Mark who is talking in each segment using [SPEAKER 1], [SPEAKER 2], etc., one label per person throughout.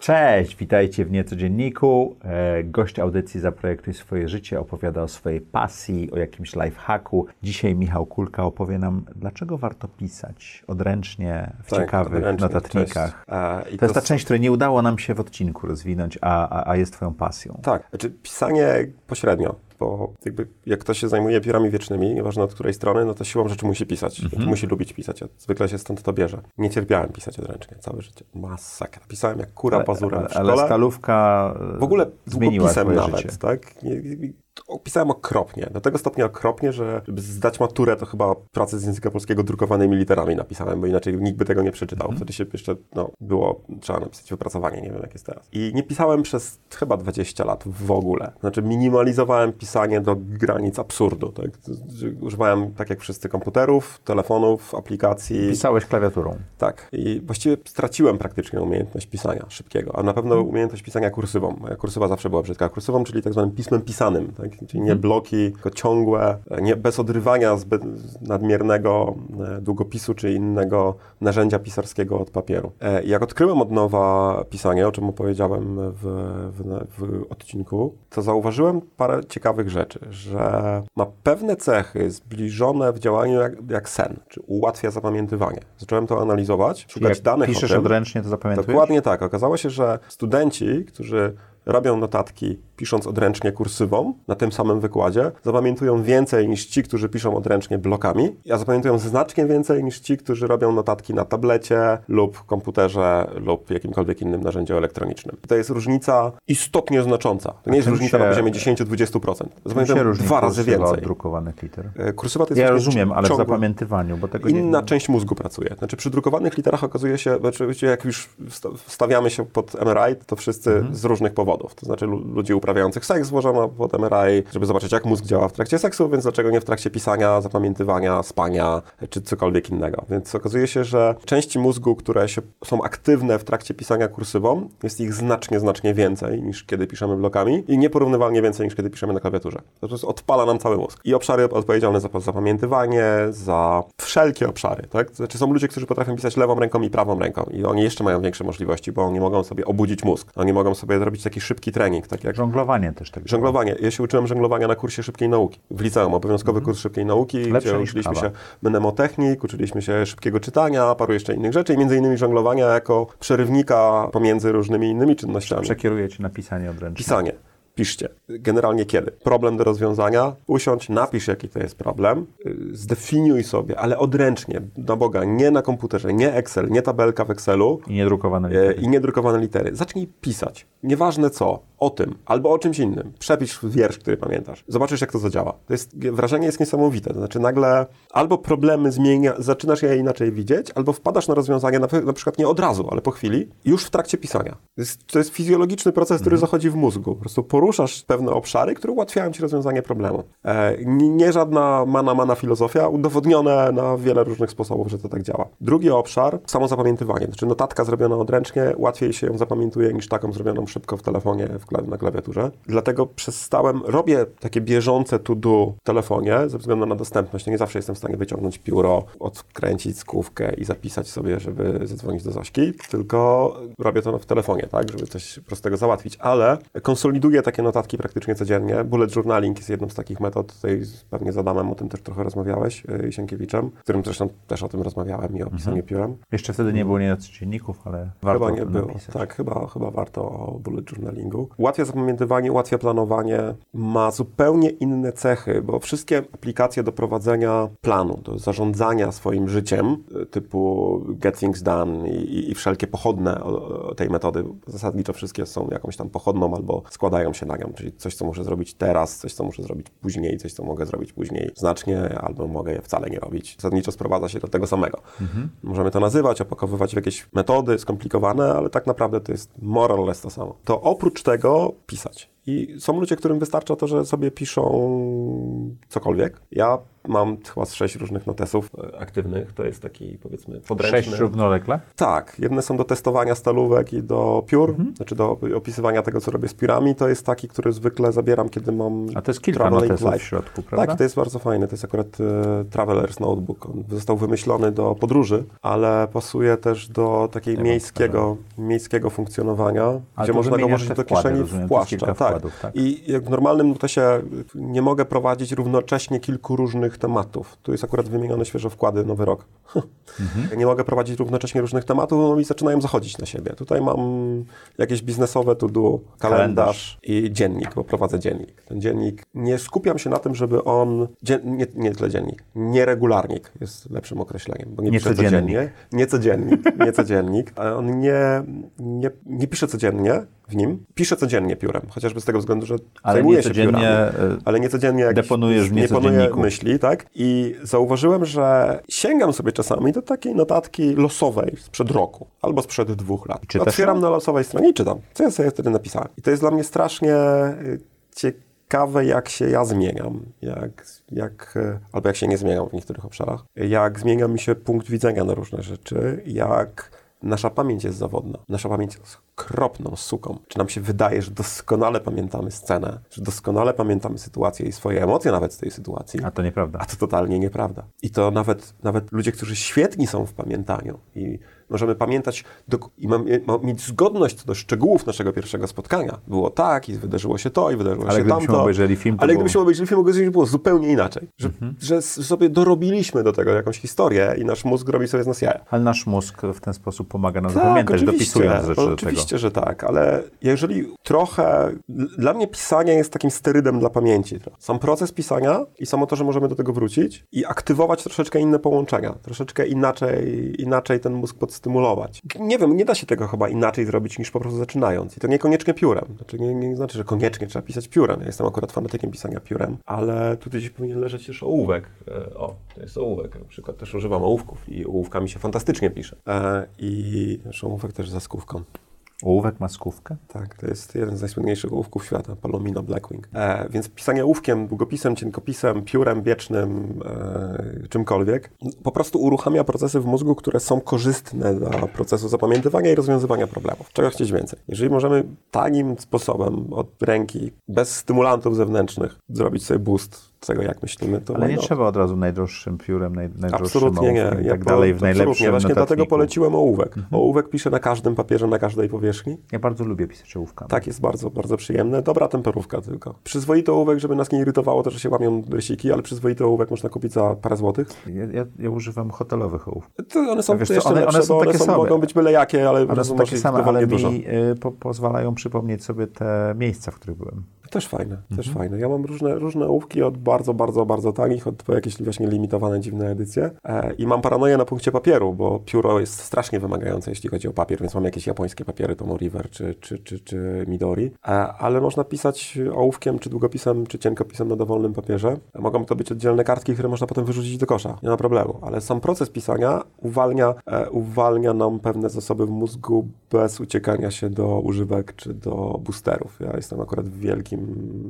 [SPEAKER 1] Cześć, witajcie w Niecodzienniku. E, gość audycji Zaprojektuj swoje życie opowiada o swojej pasji, o jakimś lifehacku. Dzisiaj Michał Kulka opowie nam, dlaczego warto pisać odręcznie, w tak, ciekawych odręcznie, notatnikach. A, to, to, jest ta część, której nie udało nam się w odcinku rozwinąć, a, a, a jest Twoją pasją.
[SPEAKER 2] Tak, znaczy pisanie pośrednio bo jakby jak ktoś się zajmuje pierami wiecznymi, nieważne od której strony, no to siłą rzeczy musi pisać. Mhm. Musi lubić pisać. Ja zwykle się stąd to bierze. Nie cierpiałem pisać odręcznie całe życie. Masakra. Pisałem jak kura ale, pazurem w szkole.
[SPEAKER 1] Ale stalówka
[SPEAKER 2] W ogóle długopisem nawet, tak? Opisałem okropnie. Do tego stopnia okropnie, że żeby zdać maturę, to chyba pracę z języka polskiego drukowanymi literami napisałem, bo inaczej nikt by tego nie przeczytał. -hmm. Wtedy się jeszcze, no, było, trzeba napisać wypracowanie, nie wiem jak jest teraz. I nie pisałem przez chyba 20 lat w ogóle. Znaczy minimalizowałem pisanie do granic absurdu, tak? Używałem, tak jak wszyscy, komputerów, telefonów, aplikacji.
[SPEAKER 1] Pisałeś klawiaturą.
[SPEAKER 2] Tak. I właściwie straciłem praktycznie umiejętność pisania szybkiego, a na pewno mhm. umiejętność pisania kursywą. Moja kursywa zawsze była brzydka. Kursywą, czyli tak zwanym pismem pisanym, tak? Czyli nie bloki, tylko ciągłe, nie, bez odrywania zbyt nadmiernego e, długopisu czy innego narzędzia pisarskiego od papieru. E, jak odkryłem od nowa pisanie, o czym opowiedziałem w, w, w odcinku, to zauważyłem parę ciekawych rzeczy, że ma pewne cechy zbliżone w działaniu jak, jak sen, czy ułatwia zapamiętywanie. Zacząłem to analizować, szukać danych
[SPEAKER 1] piszesz odręcznie, to zapamiętujesz?
[SPEAKER 2] Dokładnie tak. Okazało się, że studenci, którzy robią notatki pisząc odręcznie kursywą na tym samym wykładzie, zapamiętują więcej niż ci, którzy piszą odręcznie blokami, a zapamiętują znacznie więcej niż ci, którzy robią notatki na tablecie lub komputerze lub jakimkolwiek innym narzędziu elektronicznym. To jest różnica istotnie znacząca. To nie jest różnica na poziomie 10-20%. Zapamiętują dwa razy więcej.
[SPEAKER 1] od drukowanych liter?
[SPEAKER 2] E, kursywa to jest
[SPEAKER 1] ja rozumiem, ale w zapamiętywaniu, bo tego
[SPEAKER 2] Inna
[SPEAKER 1] nie...
[SPEAKER 2] część mózgu pracuje. Znaczy przy drukowanych literach okazuje się, znaczy jak już stawiamy się pod MRI, to wszyscy mhm. z różnych powodów. To znaczy ludzi uprawiających seks włożono pod MRI, żeby zobaczyć, jak mózg działa w trakcie seksu, więc dlaczego nie w trakcie pisania, zapamiętywania, spania, czy cokolwiek innego. Więc okazuje się, że części mózgu, które się, są aktywne w trakcie pisania kursywą, jest ich znacznie, znacznie więcej niż kiedy piszemy blokami i nieporównywalnie więcej niż kiedy piszemy na klawiaturze. To jest odpala nam cały mózg. I obszary odpowiedzialne za zapamiętywanie, za wszelkie obszary, tak? Znaczy są ludzie, którzy potrafią pisać lewą ręką i prawą ręką i oni jeszcze mają większe możliwości, bo oni mogą sobie obudzić mózg. Oni mogą sobie zrobić taki szybki trening, tak jak...
[SPEAKER 1] Żonglowanie też tak.
[SPEAKER 2] Żonglowanie. Ja się uczyłem żonglowania na kursie szybkiej nauki. W liceum, obowiązkowy mm. kurs szybkiej nauki, Lepsze gdzie uczyliśmy kawa. się mnemotechnik, uczyliśmy się szybkiego czytania, paru jeszcze innych rzeczy i między innymi żonglowania jako przerywnika pomiędzy różnymi innymi czynnościami.
[SPEAKER 1] Przekieruje Cię na pisanie odręczne.
[SPEAKER 2] Pisanie piszcie. Generalnie kiedy? Problem do rozwiązania, usiądź, napisz jaki to jest problem, y, zdefiniuj sobie, ale odręcznie, na Boga, nie na komputerze, nie Excel, nie tabelka w Excelu.
[SPEAKER 1] I niedrukowane litery.
[SPEAKER 2] I niedrukowane litery. Zacznij pisać. Nieważne co, o tym, albo o czymś innym. Przepisz wiersz, który pamiętasz. Zobaczysz, jak to zadziała. To jest, wrażenie jest niesamowite. To znaczy nagle albo problemy zmienia, zaczynasz je inaczej widzieć, albo wpadasz na rozwiązanie, na, na przykład nie od razu, ale po chwili, już w trakcie pisania. To jest, to jest fizjologiczny proces, który mhm. zachodzi w mózgu. Po prostu poruszasz pewne obszary, które ułatwiają ci rozwiązanie problemu. E, nie, żadna mana, mana filozofia, udowodnione na wiele różnych sposobów, że to tak działa. Drugi obszar, samo zapamiętywanie. Znaczy notatka zrobiona odręcznie, łatwiej się ją zapamiętuje niż taką zrobioną szybko w telefonie, w na klawiaturze. Dlatego przestałem, robię takie bieżące to-do w telefonie ze względu na dostępność. nie zawsze jestem w stanie wyciągnąć pióro, odkręcić skówkę i zapisać sobie, żeby zadzwonić do Zośki, tylko robię to w telefonie, tak, żeby coś prostego załatwić. Ale konsoliduję takie notatki praktycznie codziennie. Bullet journaling jest jedną z takich metod. Tutaj pewnie z Adamem o tym też trochę rozmawiałeś, y, Sienkiewiczem, z którym zresztą też o tym rozmawiałem i o pisaniu mhm. piórem.
[SPEAKER 1] Jeszcze wtedy nie było nie dzienników, ale warto
[SPEAKER 2] Chyba nie było. Napisać. Tak, chyba, chyba warto o bullet journalingu ułatwia zapamiętywanie, ułatwia planowanie, ma zupełnie inne cechy, bo wszystkie aplikacje do prowadzenia planu, do zarządzania swoim życiem, typu Get Things Done i, i wszelkie pochodne tej metody, zasadniczo wszystkie są jakąś tam pochodną albo składają się na nią, czyli coś, co muszę zrobić teraz, coś, co muszę zrobić później, coś, co mogę zrobić później znacznie, albo mogę je wcale nie robić. Zasadniczo sprowadza się do tego samego. Mhm. Możemy to nazywać, opakowywać w jakieś metody skomplikowane, ale tak naprawdę to jest more or less to samo. To oprócz tego pisać. I są ludzie, którym wystarcza to, że sobie piszą cokolwiek. Ja mam chyba z sześć różnych notesów e, aktywnych. To jest taki, powiedzmy, podręczny.
[SPEAKER 1] Sześć równolegle?
[SPEAKER 2] Tak. Jedne są do testowania stalówek i do piór,
[SPEAKER 1] Mhm.
[SPEAKER 2] znaczy do opisywania tego, co robię z piórami. To jest taki, który zwykle zabieram, kiedy mam
[SPEAKER 1] A to jest kilka notesów w
[SPEAKER 2] life.
[SPEAKER 1] środku, prawda?
[SPEAKER 2] Tak, to jest bardzo fajne. To jest akurat e, Traveler's Notebook. On został wymyślony do podróży, ale pasuje też do takiej miejskiego, miejskiego funkcjonowania,
[SPEAKER 1] Ale
[SPEAKER 2] gdzie można go włożyć do
[SPEAKER 1] wkłady,
[SPEAKER 2] kieszeni
[SPEAKER 1] rozumiem,
[SPEAKER 2] w
[SPEAKER 1] to jest
[SPEAKER 2] płaszcza.
[SPEAKER 1] kilka
[SPEAKER 2] Tak.
[SPEAKER 1] wkładów, tak.
[SPEAKER 2] I jak w normalnym notesie nie mogę prowadzić równocześnie kilku różnych tematów. Tu jest akurat wymienione świeżo wkłady, nowy rok.
[SPEAKER 1] Mhm.
[SPEAKER 2] Nie mogę prowadzić równocześnie różnych tematów, no i zaczynają zachodzić na siebie. Tutaj mam jakieś biznesowe to-do, kalendarz,
[SPEAKER 1] Kalendarz.
[SPEAKER 2] i dziennik, bo prowadzę dziennik. Ten dziennik, nie skupiam się na tym, żeby on, dzien, nie, nie tyle dziennik, nieregularnik jest lepszym określeniem, bo nie piszę
[SPEAKER 1] Niecodziennik.
[SPEAKER 2] codziennie. Nie codziennik, nie codziennik. Ale on nie, nie, nie pisze codziennie w nim, piszę codziennie piórem, chociażby z tego względu, że
[SPEAKER 1] Ale
[SPEAKER 2] zajmuję się piórami.
[SPEAKER 1] e,
[SPEAKER 2] Ale niecodziennie jak
[SPEAKER 1] deponujesz w
[SPEAKER 2] nie ponuję myśli, tak? I zauważyłem, że sięgam sobie czasami do takiej notatki losowej sprzed roku albo sprzed dwóch lat.
[SPEAKER 1] czytasz
[SPEAKER 2] Otwieram
[SPEAKER 1] ją?
[SPEAKER 2] na losowej stronie i czytam, co ja sobie wtedy napisałem. I to jest dla mnie strasznie y, ciekawe, jak się ja zmieniam, jak, jak, y, albo jak się nie zmieniam w niektórych obszarach, jak zmienia mi się punkt widzenia na różne rzeczy, jak nasza pamięć jest zawodna. Nasza pamięć jest kropną suką. Czy nam się wydaje, że doskonale pamiętamy scenę, że doskonale pamiętamy sytuację i swoje emocje nawet z tej sytuacji,
[SPEAKER 1] A to nieprawda.
[SPEAKER 2] a to totalnie nieprawda. I to nawet, nawet ludzie, którzy świetni są w pamiętaniu i możemy pamiętać dok- i mam, ma, mieć zgodność co do szczegółów naszego pierwszego spotkania. Było tak i wydarzyło się to i wydarzyło
[SPEAKER 1] Ale
[SPEAKER 2] się
[SPEAKER 1] gdybyśmy
[SPEAKER 2] tamto.
[SPEAKER 1] obejrzeli film, to
[SPEAKER 2] Ale
[SPEAKER 1] było- Mhm.
[SPEAKER 2] gdybyśmy obejrzeli film, że było zupełnie inaczej. Że, że s- sobie dorobiliśmy do tego jakąś historię i nasz mózg robi sobie z nas jaja.
[SPEAKER 1] Ale nasz mózg w ten sposób pomaga nam
[SPEAKER 2] Tak,
[SPEAKER 1] zapamiętać, dopisując rzeczy do
[SPEAKER 2] Oczywiście, że tak, ale jeżeli trochę... Dla mnie pisanie jest takim sterydem dla pamięci. Sam proces pisania i samo to, że możemy do tego wrócić i aktywować troszeczkę inne połączenia, troszeczkę inaczej, inaczej ten mózg podstymulować. Nie wiem, nie da się tego chyba inaczej zrobić niż po prostu zaczynając. I to niekoniecznie piórem. Znaczy, nie, nie znaczy, że koniecznie trzeba pisać piórem. Ja jestem akurat fanatykiem pisania piórem, ale tutaj gdzieś powinien leżeć też ołówek. E, O, to jest ołówek. Na przykład też używam ołówków i ołówkami się fantastycznie pisze. E, I zresztą ołówek też ze skówką.
[SPEAKER 1] Ołówek ma skówkę?
[SPEAKER 2] Tak, to jest jeden z najsłynniejszych ołówków świata, Palomino Blackwing. E, więc pisanie ołówkiem, długopisem, cienkopisem, piórem wiecznym, e, czymkolwiek, po prostu uruchamia procesy w mózgu, które są korzystne dla procesu zapamiętywania i rozwiązywania problemów. Czego chcieć więcej? Jeżeli możemy tanim sposobem od ręki, bez stymulantów zewnętrznych, zrobić sobie boost tego, jak myślimy, to
[SPEAKER 1] Ale nie trzeba od razu najdroższym piórem, naj, najdroższym
[SPEAKER 2] Absolutnie nie.
[SPEAKER 1] i
[SPEAKER 2] Ja
[SPEAKER 1] tak
[SPEAKER 2] po-
[SPEAKER 1] dalej w
[SPEAKER 2] absolutnie.
[SPEAKER 1] najlepszym
[SPEAKER 2] Właśnie dlatego
[SPEAKER 1] notatniku.
[SPEAKER 2] poleciłem ołówek. Ołówek pisze na każdym papierze, na każdej powierzchni.
[SPEAKER 1] Ja bardzo lubię pisać ołówkami.
[SPEAKER 2] Tak, jest bardzo, bardzo przyjemne. Dobra temperówka tylko. Przyzwoity ołówek, żeby nas nie irytowało to, że się łamią rysiki, ale przyzwoity ołówek można kupić za parę złotych.
[SPEAKER 1] Ja, ja, ja używam hotelowych ołówków.
[SPEAKER 2] To one są
[SPEAKER 1] wiesz
[SPEAKER 2] jeszcze
[SPEAKER 1] one-
[SPEAKER 2] lepsze,
[SPEAKER 1] one są
[SPEAKER 2] bo one
[SPEAKER 1] takie
[SPEAKER 2] są,
[SPEAKER 1] same.
[SPEAKER 2] mogą być byle jakie, ale
[SPEAKER 1] One są takie same, ale
[SPEAKER 2] dużo.
[SPEAKER 1] mi y, po, pozwalają przypomnieć sobie te miejsca, w których byłem.
[SPEAKER 2] Też fajne, też
[SPEAKER 1] Mhm.
[SPEAKER 2] fajne. Ja mam różne, różne ołówki od bardzo, bardzo, bardzo tanich, od po jakieś właśnie limitowane, dziwne edycje. E, I mam paranoję na punkcie papieru, bo pióro jest strasznie wymagające, jeśli chodzi o papier, więc mam jakieś japońskie papiery, to River czy, czy, czy, czy Midori. E, ale można pisać ołówkiem, czy długopisem, czy cienkopisem na dowolnym papierze. Mogą to być oddzielne kartki, które można potem wyrzucić do kosza. Nie ma problemu. Ale sam proces pisania uwalnia, e, uwalnia nam pewne zasoby w mózgu bez uciekania się do używek czy do boosterów. Ja jestem akurat wielkim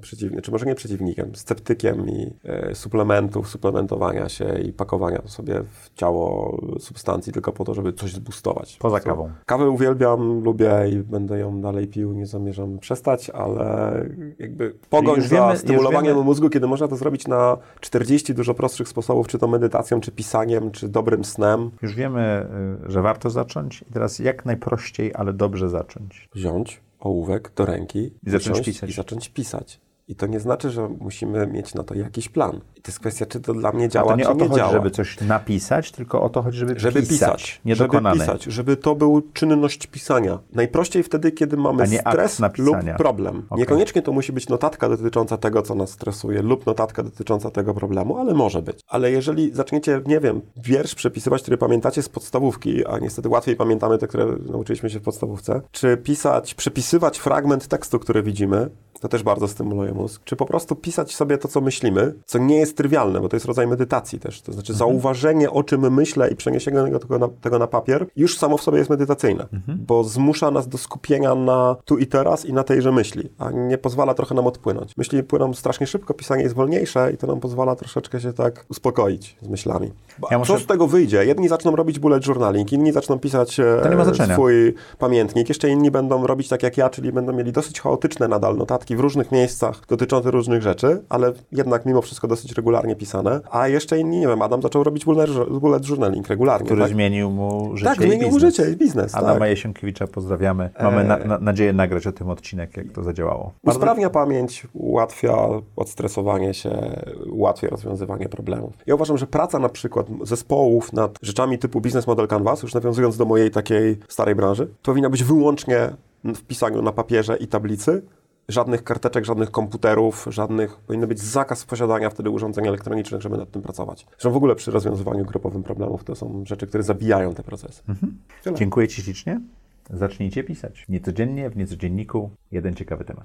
[SPEAKER 2] przeciwnikiem, czy może nie przeciwnikiem, sceptykiem i e, suplementów, suplementowania się i pakowania sobie w ciało substancji tylko po to, żeby coś zboostować.
[SPEAKER 1] Poza
[SPEAKER 2] Co-
[SPEAKER 1] kawą.
[SPEAKER 2] Kawę uwielbiam, lubię i będę ją dalej pił, nie zamierzam przestać, ale jakby pogoń za
[SPEAKER 1] wiemy-
[SPEAKER 2] stymulowaniem
[SPEAKER 1] wiemy-
[SPEAKER 2] mózgu, kiedy można to zrobić na 40 dużo prostszych sposobów, czy to medytacją, czy pisaniem, czy dobrym snem.
[SPEAKER 1] Już wiemy, y, że warto zacząć i teraz jak najprościej, ale dobrze zacząć.
[SPEAKER 2] Wziąć ołówek do ręki
[SPEAKER 1] I zacząć pisać.
[SPEAKER 2] I zacząć pisać. I to nie znaczy, że musimy mieć na to jakiś plan. I to jest kwestia, czy to dla mnie działa,
[SPEAKER 1] A to nie
[SPEAKER 2] czy
[SPEAKER 1] o to
[SPEAKER 2] nie
[SPEAKER 1] chodzi,
[SPEAKER 2] działa.
[SPEAKER 1] żeby coś napisać, tylko o to chodzi, żeby,
[SPEAKER 2] żeby
[SPEAKER 1] pisać.
[SPEAKER 2] pisać,
[SPEAKER 1] Niedokonane.
[SPEAKER 2] żeby pisać, żeby to był czynność pisania. Najprościej wtedy, kiedy mamy stres lub problem.
[SPEAKER 1] Okej.
[SPEAKER 2] Niekoniecznie to musi być notatka dotycząca tego, co nas stresuje, lub notatka dotycząca tego problemu, ale może być. Ale jeżeli zaczniecie, nie wiem, wiersz przepisywać, który pamiętacie z podstawówki, a niestety łatwiej pamiętamy te, które nauczyliśmy się w podstawówce, czy pisać, przepisywać fragment tekstu, który widzimy, To też bardzo stymuluje mózg. Czy po prostu pisać sobie to, co myślimy, co nie jest trywialne, bo to jest rodzaj medytacji też. To znaczy zauważenie, o czym myślę i przeniesienie tego na, tego na papier, już samo w sobie jest medytacyjne, bo zmusza nas do skupienia na tu i teraz i na tejże myśli, a nie pozwala trochę nam odpłynąć. Myśli płyną strasznie szybko, pisanie jest wolniejsze i to nam pozwala troszeczkę się tak uspokoić z myślami. Bo
[SPEAKER 1] Ja muszę-
[SPEAKER 2] Co z tego wyjdzie? Jedni zaczną robić bullet journaling, inni zaczną pisać e, swój pamiętnik. Jeszcze inni będą robić tak jak ja, czyli będą mieli dosyć chaotyczne nadal notatki w różnych miejscach dotyczące różnych rzeczy, ale jednak mimo wszystko dosyć regularnie pisane. A jeszcze inni, nie wiem, Adam zaczął robić bullet, bullet journaling regularnie.
[SPEAKER 1] Który
[SPEAKER 2] tak?
[SPEAKER 1] zmienił mu życie
[SPEAKER 2] Tak, zmienił mu
[SPEAKER 1] biznes.
[SPEAKER 2] życie i biznes,
[SPEAKER 1] Adama
[SPEAKER 2] tak.
[SPEAKER 1] Jesienkiewicza pozdrawiamy. Mamy na, na, nadzieję nagrać o tym odcinek, jak to zadziałało. Bardzo-
[SPEAKER 2] Usprawnia pamięć, ułatwia odstresowanie się, ułatwia rozwiązywanie problemów. Ja uważam, że praca na przykład zespołów nad rzeczami typu Business Model Canvas, już nawiązując do mojej takiej starej branży, powinna być wyłącznie w pisaniu na papierze i tablicy. Żadnych karteczek, żadnych komputerów, żadnych. Powinien być zakaz posiadania wtedy urządzeń elektronicznych, żeby nad tym pracować. Zresztą w ogóle przy rozwiązywaniu grupowym problemów to są rzeczy, które zabijają te procesy. Tyle.
[SPEAKER 1] Dziękuję Ci ślicznie. Zacznijcie pisać. Niecodziennie, w niecodzienniku, jeden ciekawy temat.